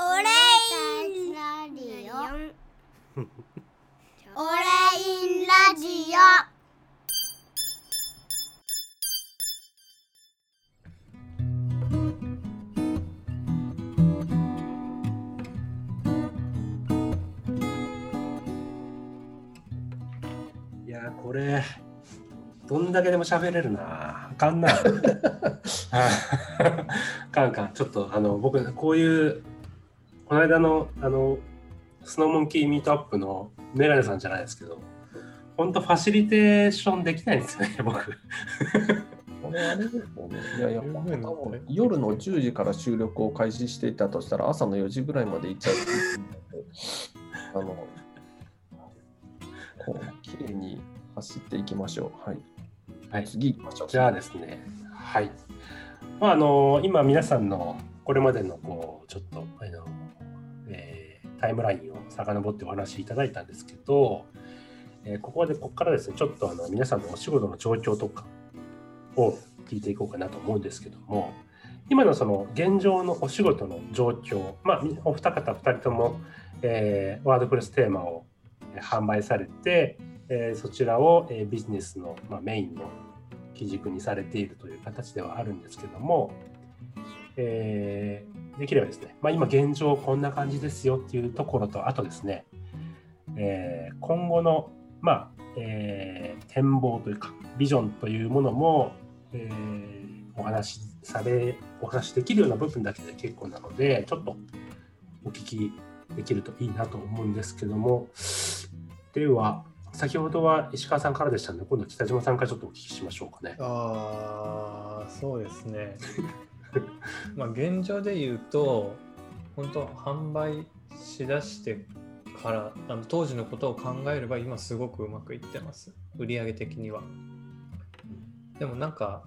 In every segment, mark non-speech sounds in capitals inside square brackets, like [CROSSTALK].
オレインラジオ。オレインラジオ。いやーこれどんだけでも喋れるな。あかんな。[LAUGHS] あかんかん。ちょっとあの僕こういうこの間のあのスノーモンキーミートアップのメラネさんじゃないですけど本当ファシリテーションできないんですよね [LAUGHS] 僕これあれですよね。いやいや、本当多分夜の10時から収録を開始していたとしたら、朝の4時ぐらいまで行っちゃう。[LAUGHS] あの、こう、綺麗に走っていきましょう。はい。はい次行きましょう。じゃあですねはいまああの今皆さんのこれまでのこうちょっとあの、えータイムラインを遡ってお話しいただいたんですけど、えーここでここからですねちょっとあの皆さんのお仕事の状況とかを聞いていこうかなと思うんですけども今のその現状のお仕事の状況まあお二方二人とも、えーワードプレステーマを販売されて、えーそちらを、えービジネスの、まあ、メインの基軸にされているという形ではあるんですけども、えーできればですね、まあ、今現状こんな感じですよっていうところとあとですね、えー今後の、まあえー展望というかビジョンというものも、えお話しされお話しできるような部分だけで結構なのでちょっとお聞きできるといいなと思うんですけどもでは先ほどは石川さんからでしたので今度は北島さんからちょっとお聞きしましょうかね。ああそうですね [LAUGHS] まあ現状で言うと本当販売しだしてからあの当時のことを考えれば今すごくうまくいってます。売上的には。でもなんか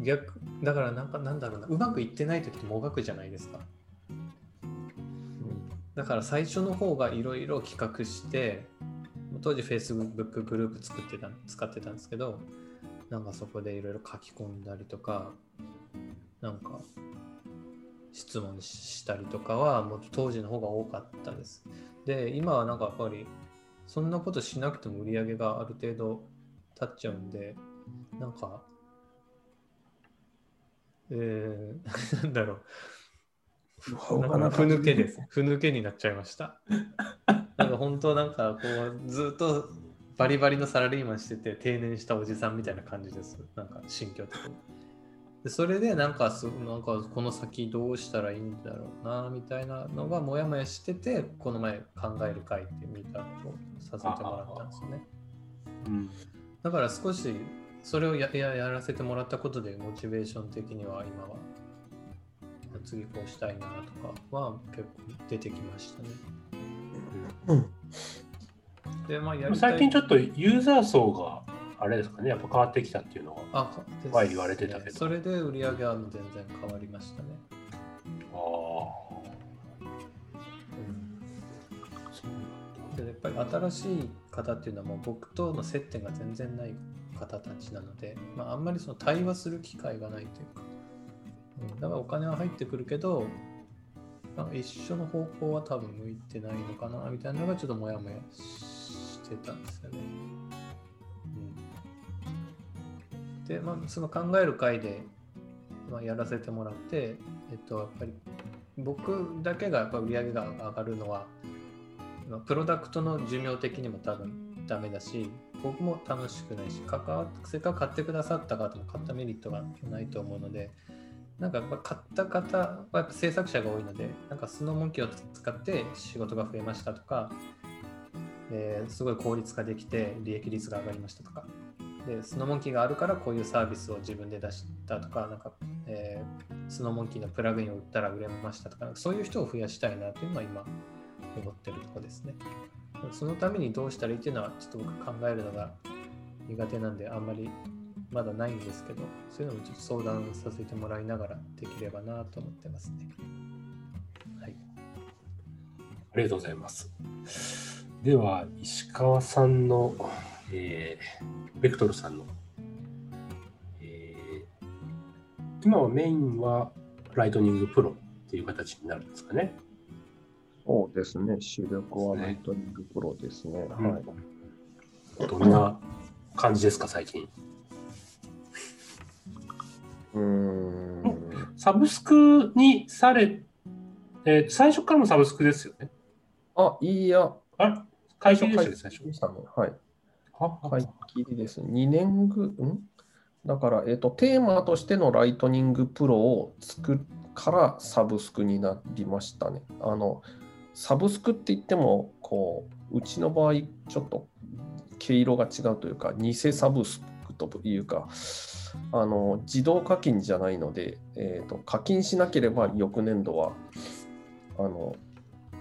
逆だからなんかなんだろうな。うまくいってない時ってもがくじゃないですか。だから最初の方がいろいろ企画して当時 Facebook グループ作ってた使ってたんですけどなんかそこでいろいろ書き込んだりとかなんか質問したりとかはもう当時の方が多かったですで今はなんかやっぱりそんなことしなくても売り上げがある程度立っちゃうんでなんかえー、[LAUGHS] なんだろうふぬけです。ふぬけになっちゃいました。なんか本当なんかこうずっとバリバリのサラリーマンしてて定年したおじさんみたいな感じです。なんか心境的に。でそれでなんかすなんかこの先どうしたらいいんだろうなみたいなのがモヤモヤしててこの前考える会っていうミートアップをさせてもらったんですよね。うんだから少しそれをやややらせてもらったことでモチベーション的には今は次こうしたいなとかは結構出てきましたね。うんで、まあ、やでもりたい最近ちょっとユーザー層があれですかね。やっぱ変わってきたっていうのはあかです前言われてたけど。それで売り上げは全然変わりましたね。あでやっぱり新しい方っていうのはもう僕との接点が全然ない方たちなので、まあ、あんまりその対話する機会がないというか、うん、だからお金は入ってくるけどなんか一緒の方向は多分向いてないのかなみたいなのがちょっとモヤモヤしてたんですよね。で、まあ、その考える会で、まあ、やらせてもらって、えっと、やっぱり僕だけがやっぱ売り上げが上がるのはまあプロダクトの寿命的にも多分ダメだし僕も楽しくないし関わせっかく買ってくださった方も買ったメリットがないと思うのでなんかやっぱ買った方はやっぱ制作者が多いのでなんかスノーモンキーを使って仕事が増えましたとか、えーすごい効率化できて利益率が上がりましたとかでスノモンキーがあるからこういうサービスを自分で出したとかなんか、えースノモンキーのプラグインを売ったら売れましたとかそういう人を増やしたいなというのは今思ってるところですね。そのためにどうしたらいいっていうのはちょっと僕考えるのが苦手なんであんまりまだないんですけどそういうのもちょっと相談させてもらいながらできればなと思ってますね。はい。ありがとうございます。では、石川さんの、えーベクトルさんの、えー今はメインは Lightning Pro っていう形になるんですかね。そうですね。主力は Lightning Pro ですね。うんはい。どんな感じですか、最近？うーん。サブスクにされ、えー最初からのサブスクですよね。あ、いや、あ会社でしたね、最初で。したね。はい。はい切りです。2年ぐ、ん？だから、えっ、と、テーマとしての Lightning Pro を作るからサブスクになりましたね。あの、サブスクって言っても、こう、うちの場合、ちょっと毛色が違うというか、偽サブスクというか、あの自動課金じゃないので、えー、と課金しなければ翌年度はあの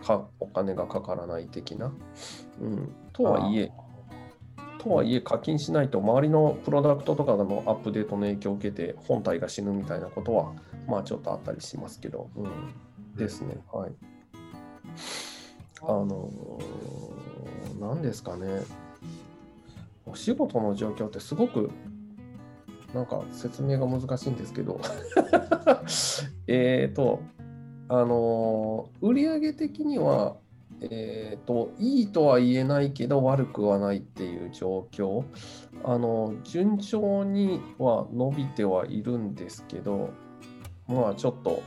かお金がかからない的な。うん、とはいえ、とはいえ課金しないと周りのプロダクトとかのアップデートの影響を受けて本体が死ぬみたいなことはまあちょっとあったりしますけど、うん、ですね。はい。あのー、何ですかね。お仕事の状況ってすごくなんか説明が難しいんですけど [LAUGHS] えっとあのー売上的にはえー、といいとは言えないけど悪くはないっていう状況。あの順調には伸びてはいるんですけどまあちょっと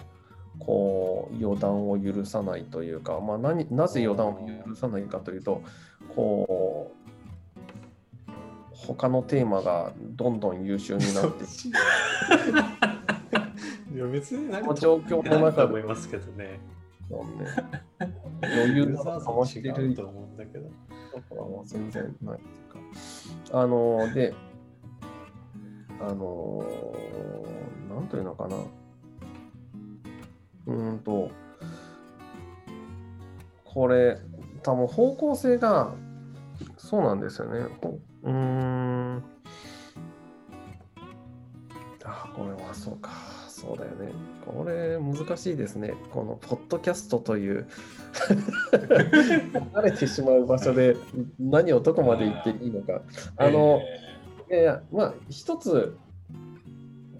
こう予断を許さないというか、まあ、何なぜ予断を許さないかというとこう他のテーマがどんどん優秀になってい [LAUGHS] や別に何この状況の中で。思いますけどね。ね [LAUGHS] 余裕のユーザーかもしれる違うと思うんだけど。ところはもう全然ないっていうか。あので、あのなんというのかな。うーんと、これ、多分方向性が、そうなんですよね。ほうーん。あ、これはそうか。そうだよね。これ難しいですね。このポッドキャストという [LAUGHS] 慣れてしまう場所で何をどこまで言っていいのか。あの、いやいや、まあ、一つ、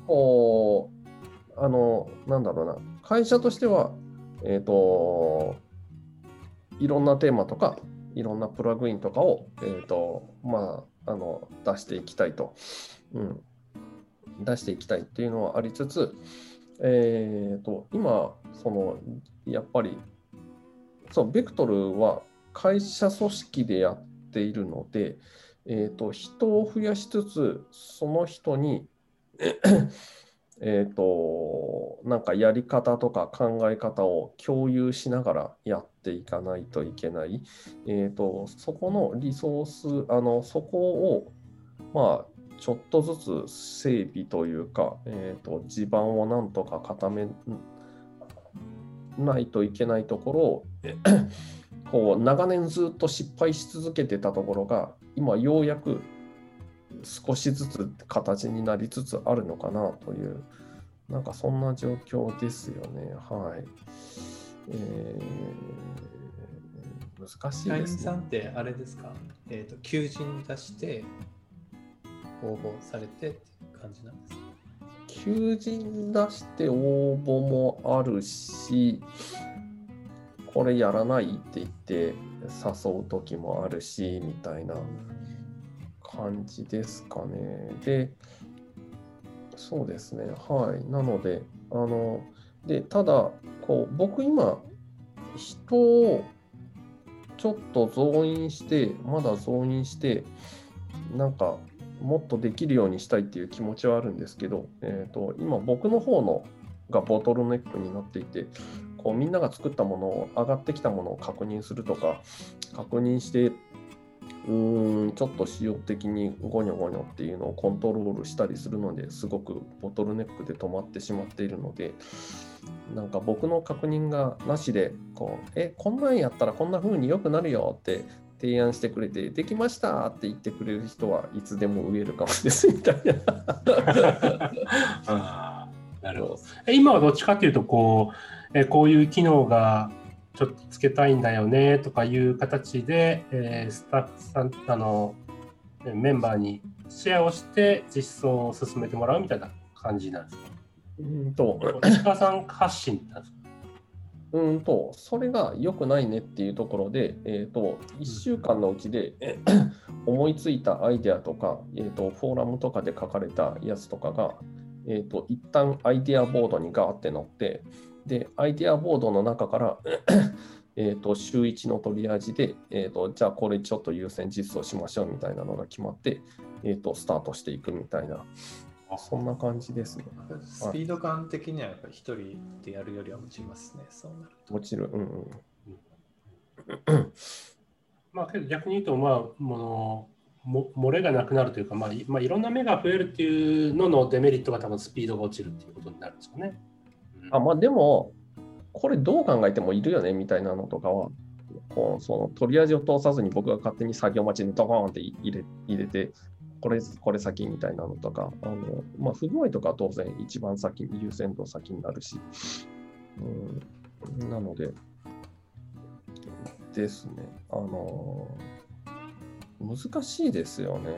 こう、あの、なんだろうな、会社としては、えっ、と、いろんなテーマとか、いろんなプラグインとかを、えっ、と、まあ、あの、出していきたいと。うん。出していきたいっていうのはありつつ、えっ、と、今、その、やっぱり、そう、ベクトルは会社組織でやっているので、えー、と人を増やしつつ、その人に、えー、となんかやり方とか考え方を共有しながらやっていかないといけない。えー、とそこのリソース、あのそこを、まあ、ちょっとずつ整備というか、えー、と地盤をなんとか固めないといけないところをこう長年ずっと失敗し続けてたところが今ようやく少しずつ形になりつつあるのかなというなんかそんな状況ですよね。はい、えー難しい社員ですね。さんってあれですか、えー、と求人出して応募されてっていう感じなんです求人出して応募もあるしこれやらないって言って誘う時もあるしみたいな感じですかね。で、そうですね。はい。なので、あの、で、ただ、こう、僕今、人をちょっと増員して、まだ増員して、なんか、もっとできるようにしたいっていう気持ちはあるんですけど、えー、と今、僕の方のがボトルネックになっていて、こうみんなが作ったものを、上がってきたものを確認するとか、確認して、うーん、ちょっと仕様的にゴニョゴニョっていうのをコントロールしたりするのですごくボトルネックで止まってしまっているので、なんか僕の確認がなしで、こう、え、こんなんやったらこんな風に良くなるよって提案してくれて、できましたって言ってくれる人はいつでもウェルカムですみたいな。[LAUGHS] なるほど。え今はどっちかというとこう、えこういう機能がちょっとつけたいんだよねとかいう形で、えースタッフさんあのえメンバーにシェアをして実装を進めてもらうみたいな感じなんですか？うんと、石川さん発信なんですか？うんと、それが良くないねっていうところで、えーと、1週間のうちで、思いついたアイデアとか、えーと、フォーラムとかで書かれたやつとかが、えーと、一旦アイデアボードにガーって載って、で、アイデアボードの中からえーと、週1のトリアージで、えーと、じゃあこれちょっと優先実装しましょうみたいなのが決まって、えーと、スタートしていくみたいな、そんな感じですね。スピード感的にはやっぱり一人でやるよりは落ちますね、そうなると。落ちる、うんうん。まあ、けど逆に言うと、まあ、もの漏れがなくなるというか、まあいまあ、いろんな目が増えるっていうののデメリットが多分スピードが落ちるっていうことになるんですよね。うん、あまあ、でも、これどう考えてもいるよねみたいなのとかは、こうその取り味を通さずに僕が勝手に作業待ちにドコーンって入れ入れて、これこれ先みたいなのとか、あのまあ、不具合とか当然一番先、優先度先になるし、うん、なので、ですね、あの難しいですよね。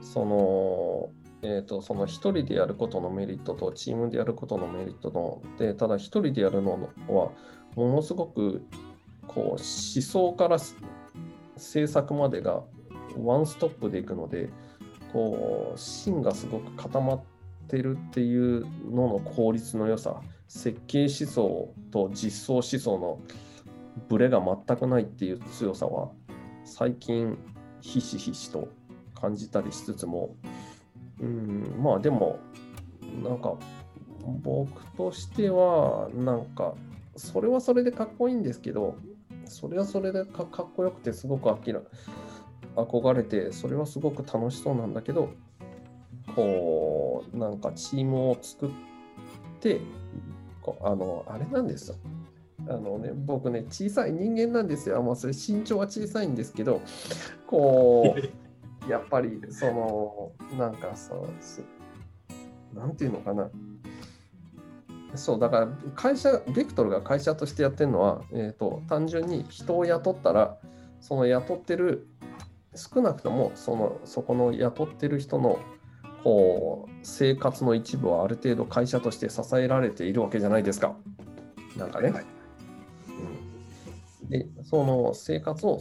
そのえーと、その1人でやることのメリットとチームでやることのメリットのでただ1人でやるのはものすごくこう思想から制作までがワンストップでいくのでこう芯がすごく固まってるっていうのの効率の良さ設計思想と実装思想のブレが全くないっていう強さは最近ひしひしと感じたりしつつもうん、まあでも、なんか、僕としては、なんか、それはそれでかっこいいんですけど、それはそれでかっこよくて、すごくきら憧れて、それはすごく楽しそうなんだけど、こう、なんかチームを作って、こうあの、あれなんですよ。あのね、僕ね、小さい人間なんですよ。まあ、それ身長は小さいんですけど、こう、[LAUGHS] やっぱりそのなんかさなんていうのかなそうだから会社ベクトルが会社としてやってるのは、えーと、単純に人を雇ったらその雇ってる少なくともそのそこの雇ってる人のこう生活の一部はある程度会社として支えられているわけじゃないですか。なんかね。はい、うん、でその生活を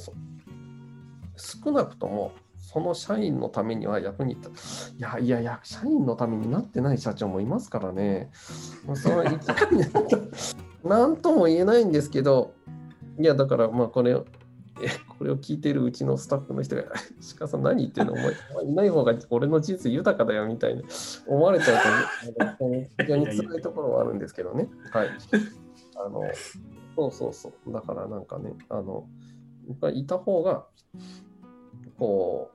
少なくともその社員のためには役に立つ。いやいやいや、社員のためになってない社長もいますからね。まあ、そのなんとも言えないんですけど、いや、だからまあこれこれを聞いてるうちのスタッフの人が、鹿さん何言ってんの？お前いない方が俺の人生豊かだよみたいに思われちゃうと、非常に辛いところはあるんですけどね。はい。あの、そうそうそう。だからなんかね、あの、やっぱりいた方が、こ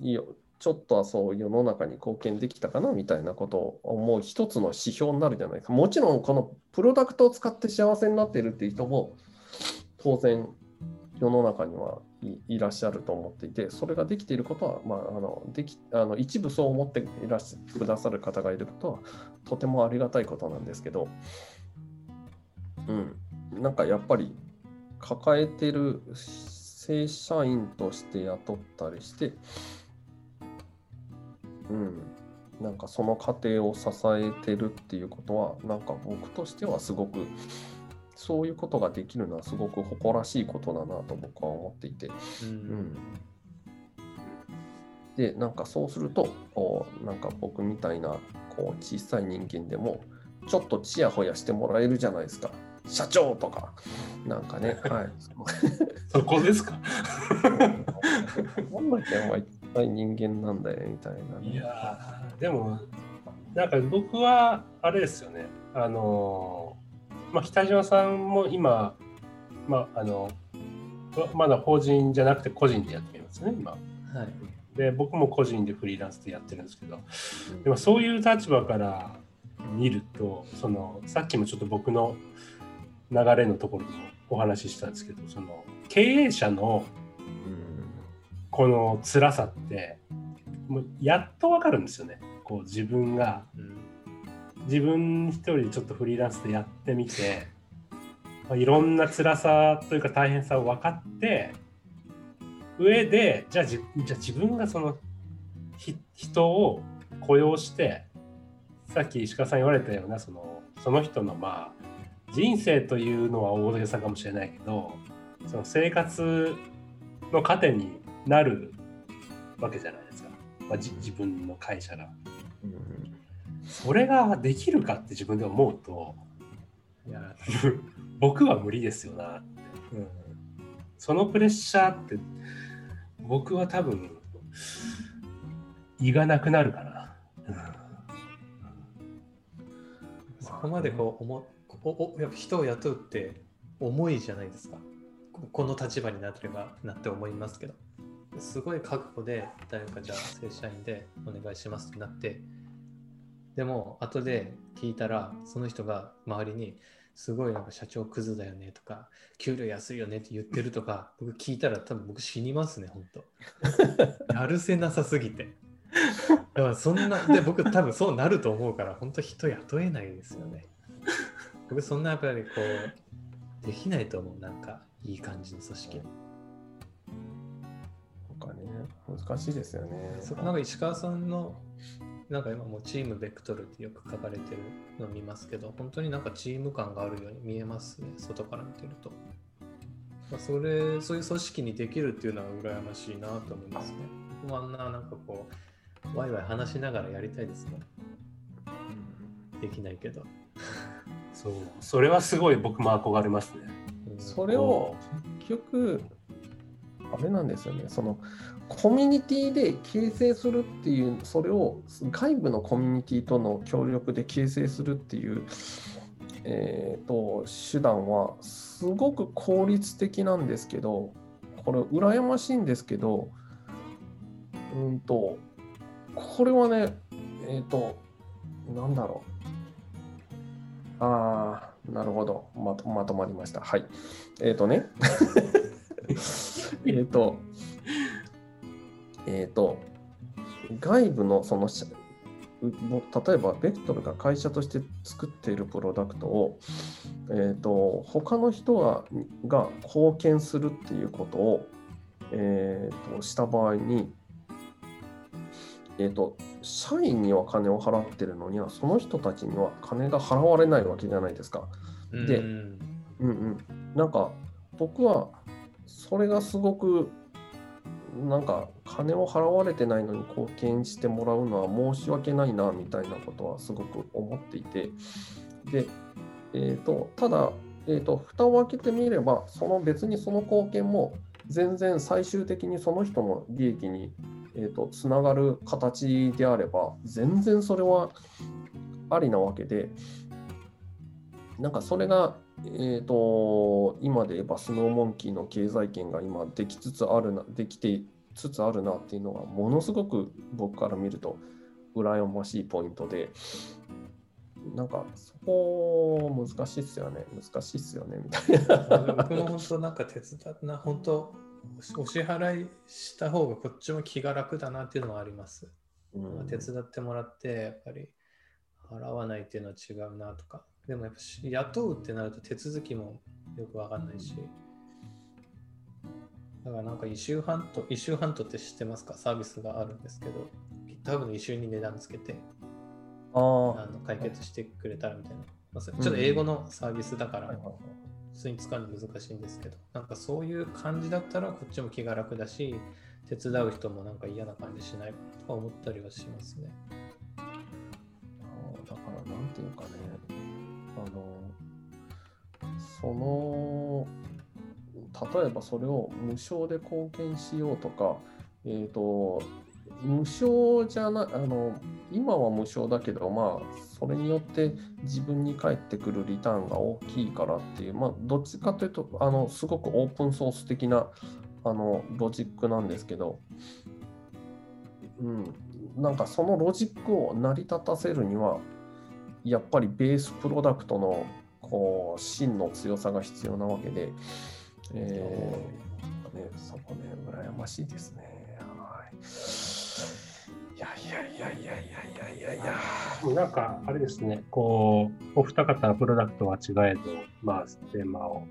う、いいよちょっとはそう世の中に貢献できたかなみたいなことを思う一つの指標になるじゃないですか。もちろんこのプロダクトを使って幸せになっているっていう人も当然世の中にはいらっしゃると思っていてそれができていることは、まあ、あのできあの一部そう思っていらっしゃくださる方がいることはとてもありがたいことなんですけど、うん、なんかやっぱり抱えてる正社員として雇ったりしてうん、なんかその過程を支えてるっていうことはなんか僕としてはすごくそういうことができるのはすごく誇らしいことだなと僕は思っていて、うん、うん、でなんかそうするとこうなんか僕みたいなこう小さい人間でもちょっとちやほやしてもらえるじゃないですか。社長とか。なんかね [LAUGHS] はい。そこですか？なんだっけお前い人間なんだよみたいな、ね、いやでもなんか僕はあれですよね。あのまあ北島さんも今まああのまだ法人じゃなくて個人でやってるんですね今。はい、で僕も個人でフリーランスでやってるんですけど、でもそういう立場から見るとそのさっきもちょっと僕の流れのところでもお話ししたんですけどその経営者のこの辛さってもうやっとわかるんですよね。こう自分が、自分一人でちょっとフリーランスでやってみて、[LAUGHS] まあ、いろんな辛さというか大変さを分かって上でじゃあじゃあ自分がその人を雇用してさっき石川さん言われたようなそのその人のまあ人生というのは大げさかもしれないけどその生活の糧になるわけじゃないですか、まあ、じ自分の会社が。うんそれができるかって自分で思うといや僕は無理ですよなって、うん、そのプレッシャーって僕は多分胃がなくなるかな、そこまでこう思おおやっぱ人を雇うって重いじゃないですか。ここの立場になってればなって思いますけど。すごい覚悟で誰かじゃあ正社員でお願いしますってなってでも後で聞いたらその人が周りにすごいなんか社長クズだよねとか給料安いよねって言ってるとか [LAUGHS] 僕聞いたら多分僕死にますね本当。[LAUGHS] やるせなさすぎて。だからそんなで僕多分そうなると思うから本当人雇えないですよね。僕そんなやっぱりこうできないと思うなんかいい感じの組織。なんかね、難しいですよね。そなんか石川さんのなんか今もうチームベクトルってよく書かれてるのを見ますけど、本当になんかチーム感があるように見えますね、外から見てると。まあ、それ、そういう組織にできるっていうのは羨ましいなと思いますね。あんななんかこう、ワイワイ話しながらやりたいですね。できないけど。そうそれはすごい僕も憧れますね。うんそれを結局、あれなんですよね、そのコミュニティで形成するっていう、それを外部のコミュニティとの協力で形成するっていう、えー、と手段はすごく効率的なんですけど、これ、羨ましいんですけど、うんと、これはね、えっ、と、なんだろう。ああ、なるほどまと。まとまりました。はい。えっ、とね。[LAUGHS] えっと、えっ、と、外部のその例えばベクトルが会社として作っているプロダクトを、えー、と他の人がが貢献するっていうことを、えー、とした場合に、えー、と社員には金を払ってるのにはその人たちには金が払われないわけじゃないですか。でうんうんうん、なんか僕はそれがすごくなんか金を払われてないのに貢献してもらうのは申し訳ないなみたいなことはすごく思っていて。で、えー、とただ、えー、と蓋を開けてみればその別にその貢献も全然最終的にその人の利益に、えー、とつながる形であれば全然それはありなわけで。なんかそれが、えー、と今で言えばスノーモンキーの経済圏が今できつつあるなできてつつあるなっていうのがものすごく僕から見ると羨ましいポイントでなんかそこ難しいっすよね難しいっすよねみたいな。僕も本当なんか手伝っな本当お支払いした方がこっちも気が楽だなっていうのはあります。うん手伝ってもらってやっぱり払わないっていうのは違うなとか。でもやっぱし雇うってなると手続きもよくわかんないし。だからなんか IssueHunt、IssueHunt って知ってますか？サービスがあるんですけど。多分 issue に値段つけて。あの解決してくれたらみたいな、まあちょっと英語のサービスだから、普通に使うの難しいんですけど、なんかそういう感じだったらこっちも気が楽だし、手伝う人もなんか嫌な感じしないとか思ったりはしますね。ていうかねあのその例えばそれを無償で貢献しようとかえっ、と無償じゃないあの今は無償だけどまあそれによって自分に返ってくるリターンが大きいからっていうまあどっちかというとあのすごくオープンソース的なあのロジックなんですけどうん、なんかそのロジックを成り立たせるにはやっぱりベースプロダクトのこう真の強さが必要なわけで、えーね、そこね羨ましいですね。はい、いやいやいやいやいやいやいやいや。なんかあれですね、こう、お二方のプロダクトは違えど、まあ、ステマを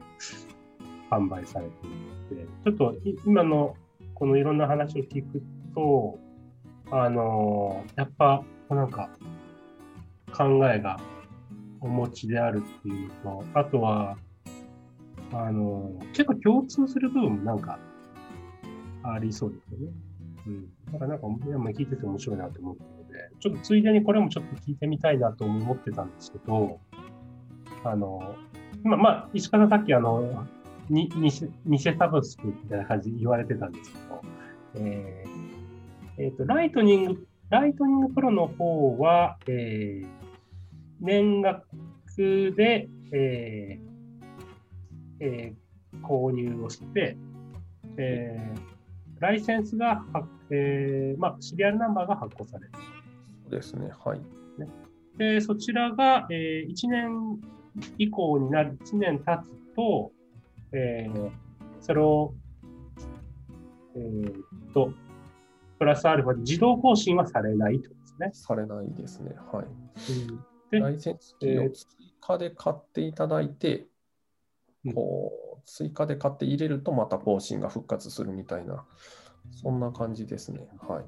販売されていて、ちょっと今のこのいろんな話を聞くと、あのやっぱ、なんか、考えがお持ちであるっていうのと、あとは、あの、結構共通する部分もなんかありそうですよね。うん。だからなんか、聞いてて面白いなと思ったので、ちょっとついでにこれもちょっと聞いてみたいなと思ってたんですけど、あの、今、まあ、石川さんさっきあの、に偽偽サブスクみたいな感じで言われてたんですけど、えーえーと、 Lightning、Lightning Pro の方は、えー、年額で、えーえー、購入をして、えー、ライセンスがは、えーまあ、シリアルナンバーが発行される。そうですね。はい。で、そちらが、えー、1年以降になる、1年経つと、えー、それを、えー、と、プラスアルファで自動更新はされないとですされないですね。はい。ね。でライセンスを追加で買っていただいて、うんこう、追加で買って入れるとまた更新が復活するみたいな、そんな感じですね。はい。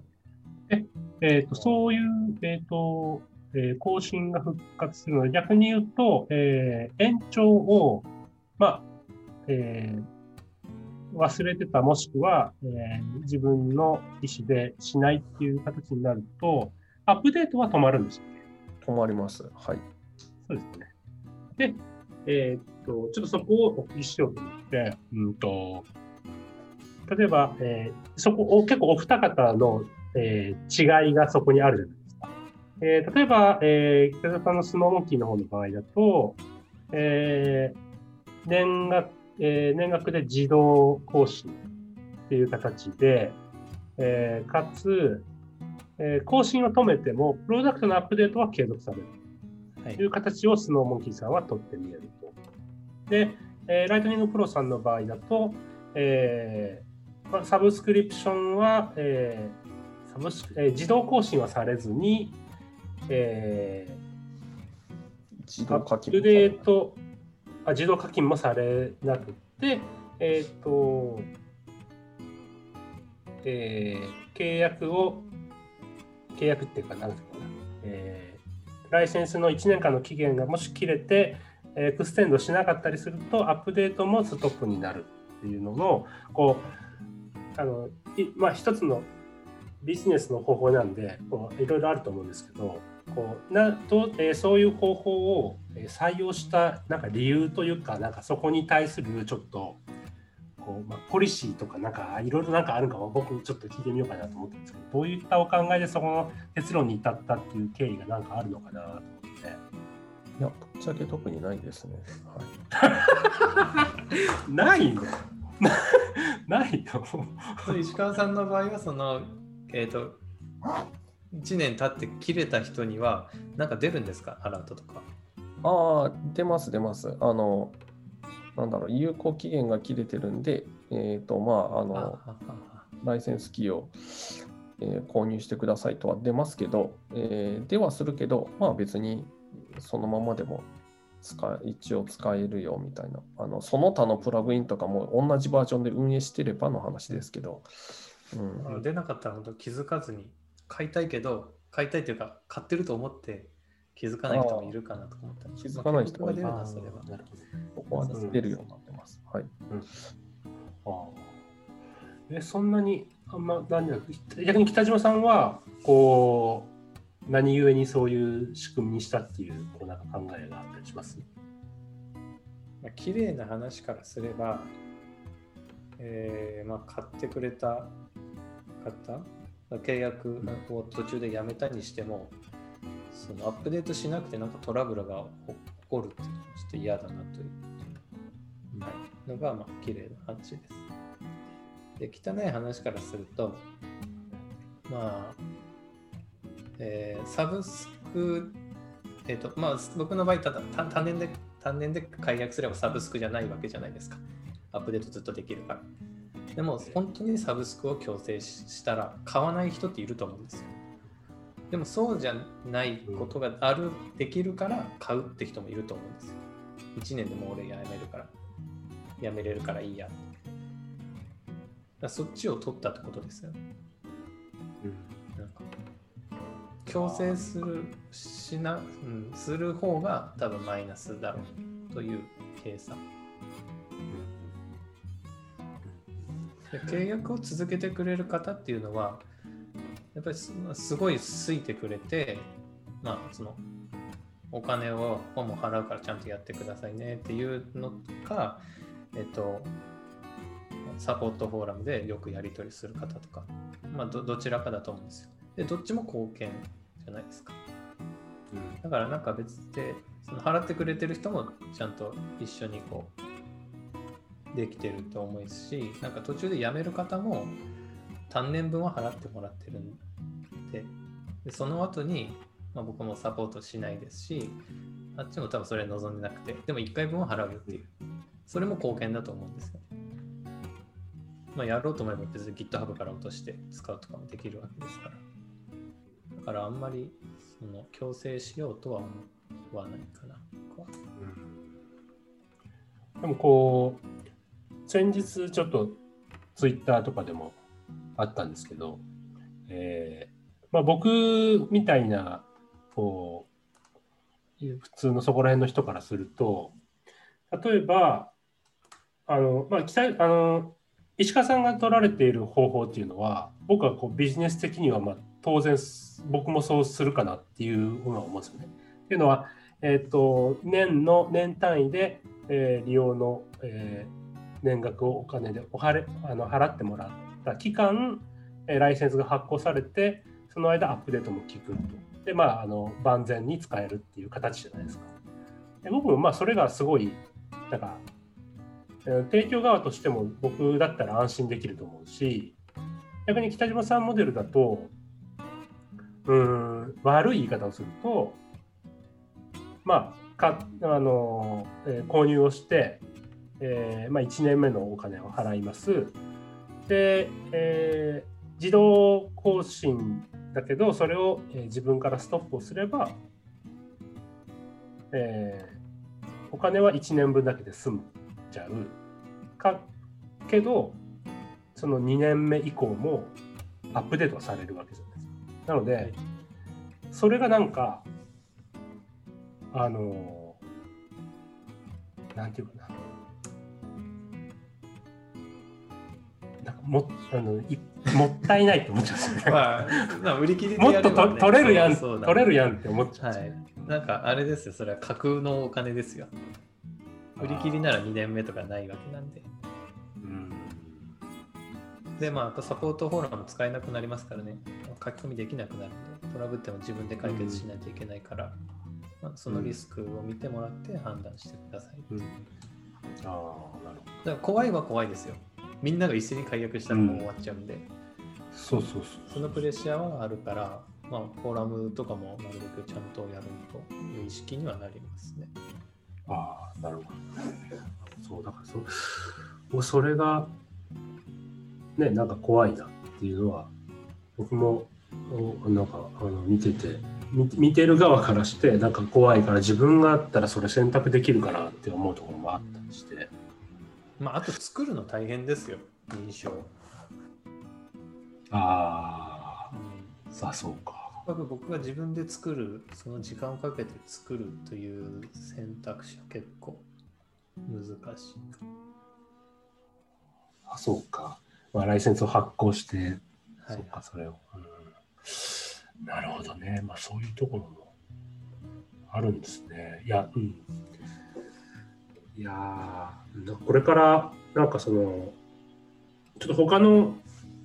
え？ーとそういう、えーとえー更新が復活するので、逆に言うと、えー延長を、まあえー忘れてた、もしくは、えー自分の意思でしないっていう形になると、アップデートは止まるんですよね。止まります。はい。そうですね。で、えーっと、ちょっとそこをお聞きしようと思って、うんと、例えば、えーそこを結構お二方の、えー違いがそこにあるじゃないですか。えー例えば、えー北田さんのスノーモンキーの方の場合だと、えー年額、えー年額で自動更新っていう形で、えーかつ、えー更新を止めても、プロダクトのアップデートは継続される。はいという形をスノーモンキーさんは取ってみえると。で、えーライトニングプロさんの場合だと、えーまあ、サブスクリプションは、えーサブスクえー自動更新はされずに、え自ーア動課金ップデートあ、自動課金もされなくて、えっ、と、えー契約を、契約っていうか、なんていうかな、えーライセンスの1年間の期限がもし切れて、 extend しなかったりすると、アップデートもストップになるっていうのの、こう、あの、いまあ、一つのビジネスの方法なんで、こういろいろあると思うんですけど、こうなどうえーそういう方法を採用したなんか理由というか、なんかそこに対するちょっと、こうまあ、ポリシーとか、なんかいろいろなんかあるかは僕ちょっと聞いてみようかなと思ったんですけど、どういったお考えでそこの結論に至ったっていう経緯がなんかあるのかなと思って。いや、ぶっちゃけ特にないですね。はい。ないの [LAUGHS] ないの石川さんの場合はそのえっ、と1年経って切れた人にはなんか出るんですか？アラートとかああ、出ます、出ます。あの、なんだろう、有効期限が切れてるんで、えっ、と、まあ、あの、ライセンスキーを、えー購入してくださいとは出ますけど、えーではするけど、まあ別にそのままでも使え一応使えるよみたいな。あの、その他のプラグインとかも同じバージョンで運営してればの話ですけど、うん。出なかったら本当気づかずに買いたいけど買いたいというか買ってると思って気づかない人もいるかなと思った気づかない人はいる。なそれは。なるほど。ここは出るようになってます。はい。ああえそんなにあんま何だ逆に北島さんはこう何故にそういう仕組みにしたっていうこうなんか考えがあったりします？まあ綺麗な話からすれば、えーまあ、買ってくれた方契約を途中でやめたにしてもそのアップデートしなくてなんかトラブルが起こるっていうのはちょっと嫌だなという、はい、のがまあ綺麗な話です。で汚い話からするとまあ、えーサブスクえっ、とまあ僕の場合ただ単単年で単年で解約すればサブスクじゃないわけじゃないですか。アップデートずっとできるから。でも本当にサブスクを強制ししたら買わない人っていると思うんですよでもそうじゃないことがあるできるから買うって人もいると思うんです。よ1年でもう俺やめるから。やめれるからいいや。だそっちを取ったってことですよ。ねなんか強制するしな、うん、する方が多分マイナスだろうという計算。で契約を続けてくれる方っていうのは、やっぱりすすごい好いてくれて、まあ、そのお金をもう払うからちゃんとやってくださいねっていうのか、えっと、サポートフォーラムでよくやり取りする方とか、まあ、どどちらかだと思うんですよ。で、どっちも貢献じゃないですか。だからなんか別で、その払ってくれてる人もちゃんと一緒にこう、できてると思うし、なんか途中で辞める方も単年分は払ってもらってるんで、でその後に、まあ、僕もサポートしないですし、あっちも多分それ望んでなくて、でも1回分は払うよっていう、それも貢献だと思うんですよ。まあ、やろうと思えば別に GitHub から落として使うとかもできるわけですから。だからあんまりその強制しようとは思わないかな。僕はでもこう先日ちょっとツイッターとかでもあったんですけど、えーまあ、僕みたいなこう普通のそこら辺の人からすると例えばあの、まあ、北あの石川さんが取られている方法っていうのは僕はこうビジネス的にはまあ当然僕もそうするかなっていうのは思うんですよね。っていうのは、えー、と年の年単位で、えー利用の、えー年額をお金でおはれあの払ってもらった期間、えライセンスが発行されてその間アップデートも効くと。でまああの万全に使えるっていう形じゃないですか。で僕もまあそれがすごいなんか提供側としても僕だったら安心できると思うし逆に北島さんモデルだとうん悪い言い方をするとまあかあの、えー購入をして、えーまあ、1年目のお金を払いますで、えー自動更新だけどそれを、えー自分からストップをすれば、えーお金は1年分だけで済むちゃうかけどその2年目以降もアップデートはされるわけじゃないですか。なので、それがなんかあのなんていうかなもあのいもったいない [LAUGHS] って思っちゃうんですよね。まあ、まあ売り切りでもっとやれば、ね、と取れるやん、取れるやんって思っちゃうはいね。。なんかあれですよ、それは架空のお金ですよ。売り切りなら2年目とかないわけなんで。うんで、まあ、あとサポートフォーラム使えなくなりますからね。書き込みできなくなるんで、トラブっても自分で解決しないといけないから、まあ、そのリスクを見てもらって判断してください。うんああなるほだから怖いは怖いですよ。みんなが一斉に解約したらもう終わっちゃうんで、どそうそうそうそのプレッシャーはあるから、まあ、フォーラムとかもなるべくちゃんとやるという意識にはなりますね。ああなるほど。そうだからそそれがねなんか怖いなっていうのは僕もおなんかあの見てて見見てる側からしてなんか怖いから自分があったらそれ選択できるかなって思うところもあったりしてまあ、あと作るの大変ですよ、認証。あうん。あさあそうか。僕が自分で作る、その時間をかけて作るという選択肢は結構難しい。あそうか、まあ、ライセンスを発行して、はい。そうかそれを、うん、なるほどね。まあそういうところもあるんですね。いやうんいやこれからなんかそのちょっと他の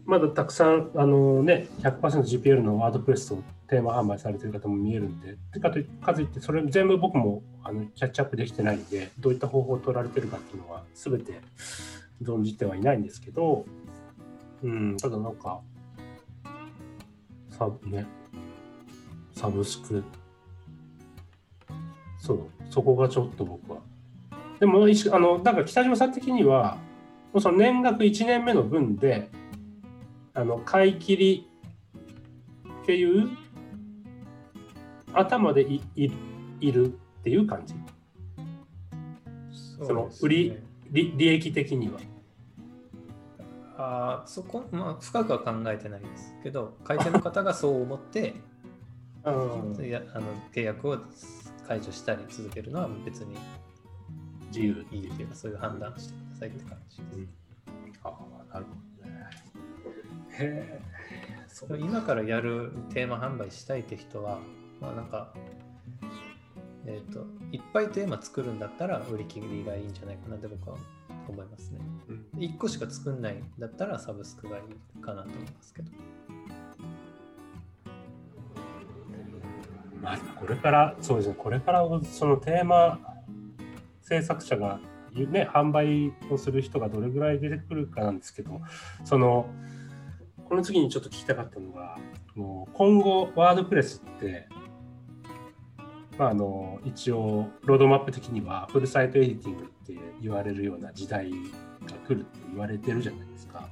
まだたくさんあのね 100%GPL のワードプレスをテーマ販売されてる方も見えるんでてかといってそれ全部僕もあのキャッチアップできてないんでどういった方法を取られてるかっていうのは全て存じてはいないんですけど、うん、ただなんか、サブね、サブスク、そう、そこがちょっと僕は。でも、あの、だから北島さん的には、もうその年額1年目の分で、あの、買い切りっていう頭でいいいるっていう感じ。その売り利利益的には。あーそこ、まあ、深くは考えてないですけど、買い手の方がそう思って、[LAUGHS] あの契約を解除したり続けるのは別に自由っていうか、そういう判断してくださいって感じです。ああ、なるほどね。へえ。今からやるテーマ販売したいって人は、まあなんか、えっ、と、いっぱいテーマ作るんだったら売り切りがいいんじゃないかなって僕は思いますね。うん1個しか作んないんだったらサブスクがいいかなと思いますけど。まあ、これから、そうですね、これからそのテーマ制作者が、ね、販売をする人がどれぐらい出てくるかなんですけど、その、この次にちょっと聞きたかったのが、今後、ワードプレスって、まあ、あの一応、ロードマップ的にはフルサイトエディティングって言われるような時代が来るって言われてるじゃないですか。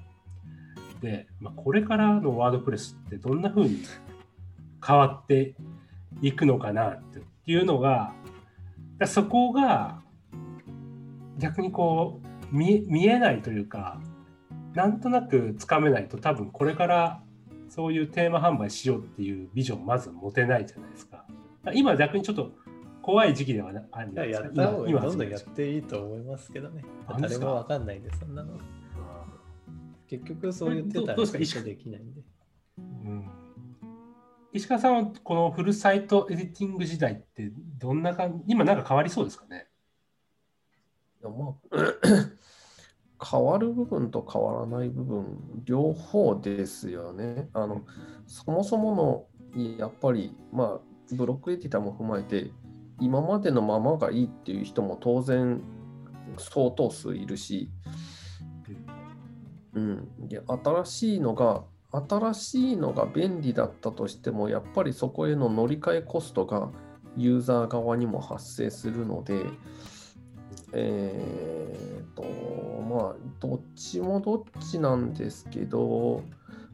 で、まあ、これからのワードプレスってどんな風に変わっていくのかなっていうのがそこが逆にこう見見えないというかなんとなくつかめないと多分これからそういうテーマ販売しようっていうビジョンまず持てないじゃないですか。今逆にちょっと怖い時期ではなあるんですか？や。今どんどん今やっていいと思いますけどね。誰もわかんないんで、そんなの。結局そう言ってたらできないんで。うん石川さんはこのフルサイトエディティング時代ってどんな感じ？今なんか変わりそうですかね？いやまあ変わる部分と変わらない部分両方ですよね。あのそもそものやっぱりまあブロックエディターも踏まえて今までのままがいいっていう人も当然相当数いるし、うん、で新しいのが新しいのが便利だったとしてもやっぱりそこへの乗り換えコストがユーザー側にも発生するので、えーとまあどっちもどっちなんですけど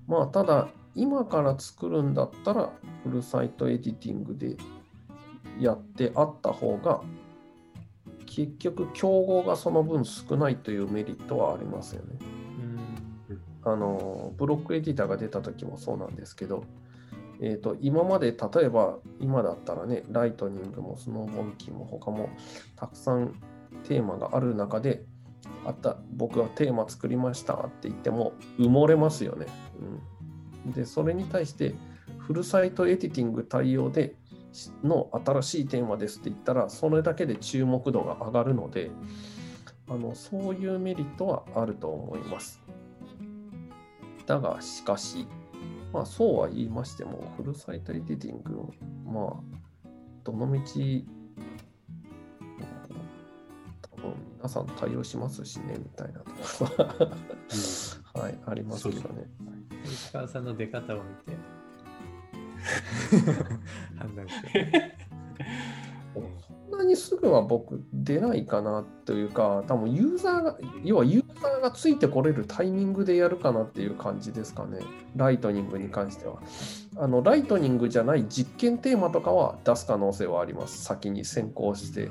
まあただ今から作るんだったらフルサイトエディティングでやってあった方が結局競合がその分少ないというメリットはありますよね。あのブロックエディターが出た時もそうなんですけど、えー、と今まで例えば今だったらねライトニングもスノーモンキーも他もたくさんテーマがある中であった僕はテーマ作りましたって言っても埋もれますよね。うん、でそれに対してフルサイトエディティング対応での新しいテーマですって言ったらそれだけで注目度が上がるのであのそういうメリットはあると思います。だがしかし、まあそうは言いましても、フルサイトエディティング、まあ、どのみち、皆さん対応しますしね、みたいなところは、はい、ありますけどね。石川さんの出方を見て [LAUGHS] 判断して。そんなにすぐは僕出ないかなというか、多分ユーザーが、要はユーザーがついてこれるタイミングでやるかなっていう感じですかね。ライトニングに関しては。あのライトニングじゃない実験テーマとかは出す可能性はあります。先に先行して。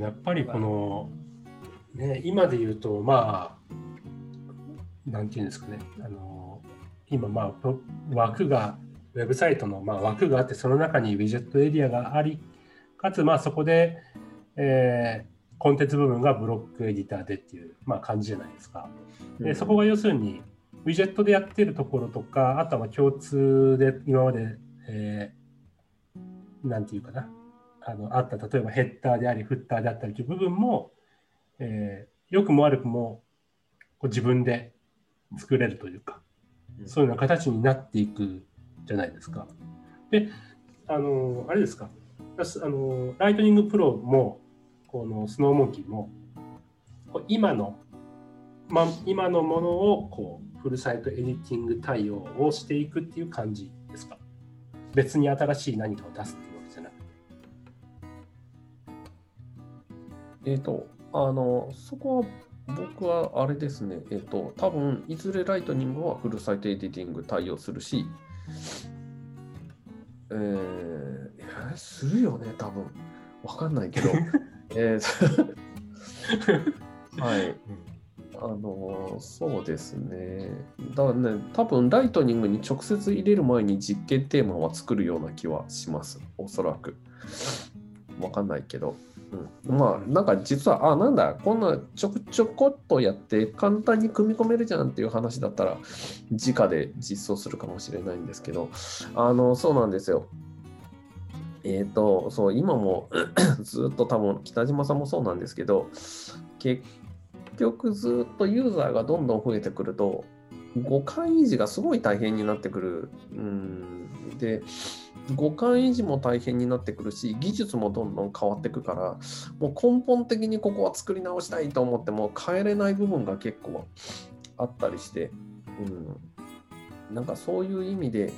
やっぱりこの、ね、今で言うとまあなんていうんですかね。あの今まあ枠がウェブサイトのまあ枠があってその中にウィジェットエリアがありかつまあそこで、えーコンテンツ部分がブロックエディターでっていう、まあ、感じじゃないですか。でそこが要するにウィジェットでやってるところとかあとはまあ共通で今まで、えーなんていうかなあのあった例えばヘッダーでありフッターであったりという部分も、えー良くも悪くもこう自分で作れるというか、うん。そういうような形になっていくじゃないですか。で、あのあれですか、あのライトニングプロもこのスノーモンキーも今の、ま、今のものをこう full site editing 対応をしていくっていう感じですか。別に新しい何かを出すっていうえっ、と、あの、そこは僕はあれですね、えっ、と、多分いずれライトニングは full site editing 対応するし、えー、するよね、多分わかんないけど。[LAUGHS] えー [LAUGHS] はい。あのそうですね。だからね、多分ライトニングに直接入れる前に実験テーマは作るような気はします。おそらく。わかんないけど。うん、まあ、なんか実は、あ、なんだ、こんなちょくちょこっとやって簡単に組み込めるじゃんっていう話だったら、直で実装するかもしれないんですけど、あの、そうなんですよ。えっ、と、そう、今も [CLEARS THROAT] ずっと多分北島さんもそうなんですけど、結局ずっとユーザーがどんどん増えてくると、互換維持がすごい大変になってくる。うん、で、互換維持も大変になってくるし、技術もどんどん変わってくから、もう根本的にここは作り直したいと思っても変えれない部分が結構あったりして、うん、なんかそういう意味で、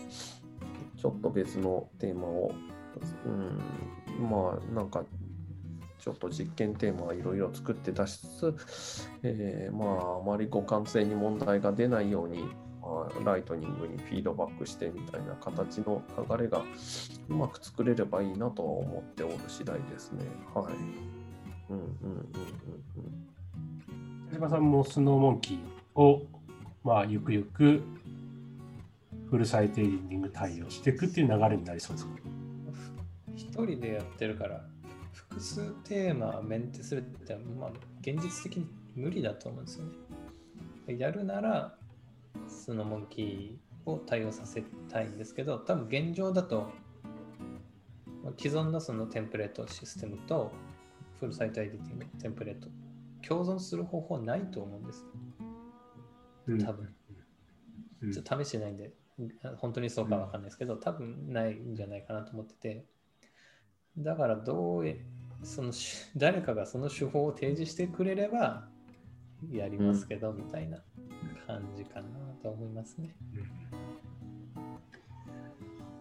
ちょっと別のテーマを、うん、まあなんかちょっと実験テーマはいろいろ作って出しつつ、えーまああまり互換性に問題が出ないように、ライトニングにフィードバックしてみたいな形の流れがうまく作れればいいなとは思っておる次第ですね。はい。うんうんうんうん田島さんもスノーモンキーを、まあ、ゆくゆくフルサイティング対応していくっていう流れになりそうですか？一人でやってるから複数テーマメンテするって、まあ、現実的に無理だと思うんですよね。やるならそのモンキーを対応させたいんですけど多分現状だとまあ既存のそのテンプレートシステムとフルサイトエディティングテンプレート共存する方法ないと思うんです。うん。多分。うん。ちょっと試してないんで、本当にそうかわかんないですけど、多分ないんじゃないかなと思ってて、だからどうえ、そのし誰かがその手法を提示してくれればやりますけど、みたいな感じかなと思いますね。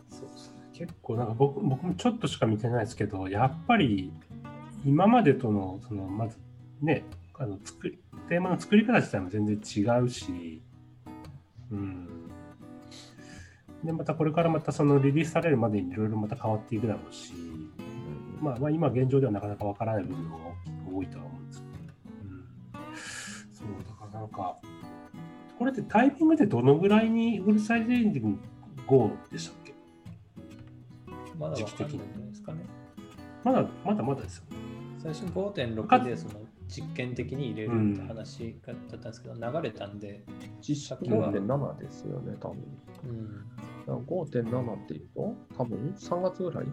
そうですね。結構なんか僕僕もちょっとしか見てないですけどやっぱり今までとのそのまずねあの作りテーマの作り方自体も全然違うし、うん、でまたこれからまたそのリリースされるまでにいろいろまた変わっていくだろうし、まあ、まあ今現状ではなかなかわからない部分が多いとは思うんですけど、うん、そうだからなんかれってタイミングでどのぐらいにフルサイズエンディング GO でしたっけ？まだわかんないんじゃないですかね。まだまだまだですよね。最初5.6でその実験的に入れるって話だったんですけど、流れたんで、実質5.7ですよね、多分。うん、5.7っていうと、多分3月ぐらい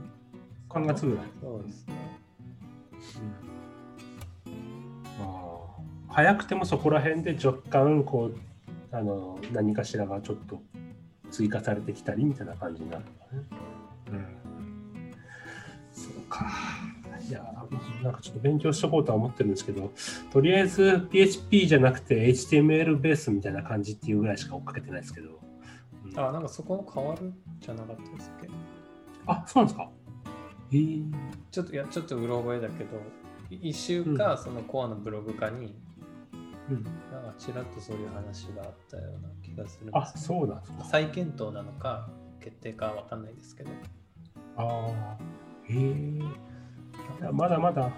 ？3月ぐらい。そうですね。あー早くてもそこら辺で若干こうあの何かしらがちょっと追加されてきたりみたいな感じになるのかね。うん、そうか。いやなんかちょっと勉強しとこうとは思ってるんですけど、とりあえず PHP じゃなくて HTML ベースみたいな感じっていうぐらいしか追っかけてないですけど。うんあ、なんかそこも変わるじゃなかったですっけ？あそうなんですか。えー、ちょっと、いや、ちょっとうろ覚えだけど、い一週か、そのコアのブログかに、うん、なんかちらっとそういう話があったような気がするんあですよそうなんですか。再検討なのか、決定かわかんないですけど。ああ、へえ。まだまだ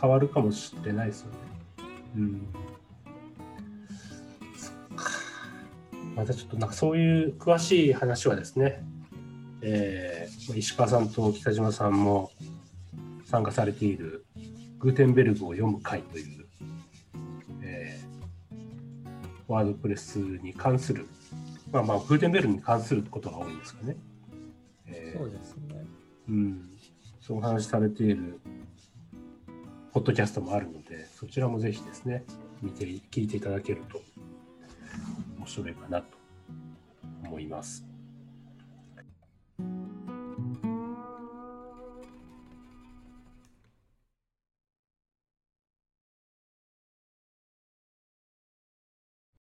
変わるかもしれないですよね。うん。そっか。またちょっとなんかそういう詳しい話はですね、えーまあ石川さんと北島さんも参加されているグーテンベルグを読む会という、ワードプレスに関する、まあまあ、グーテンベルグに関することが多いんですかね。えーそうですね。うん、そうお話しされているポッドキャストもあるので、そちらもぜひですね、見て、聞いていただけると面白いかなと思います。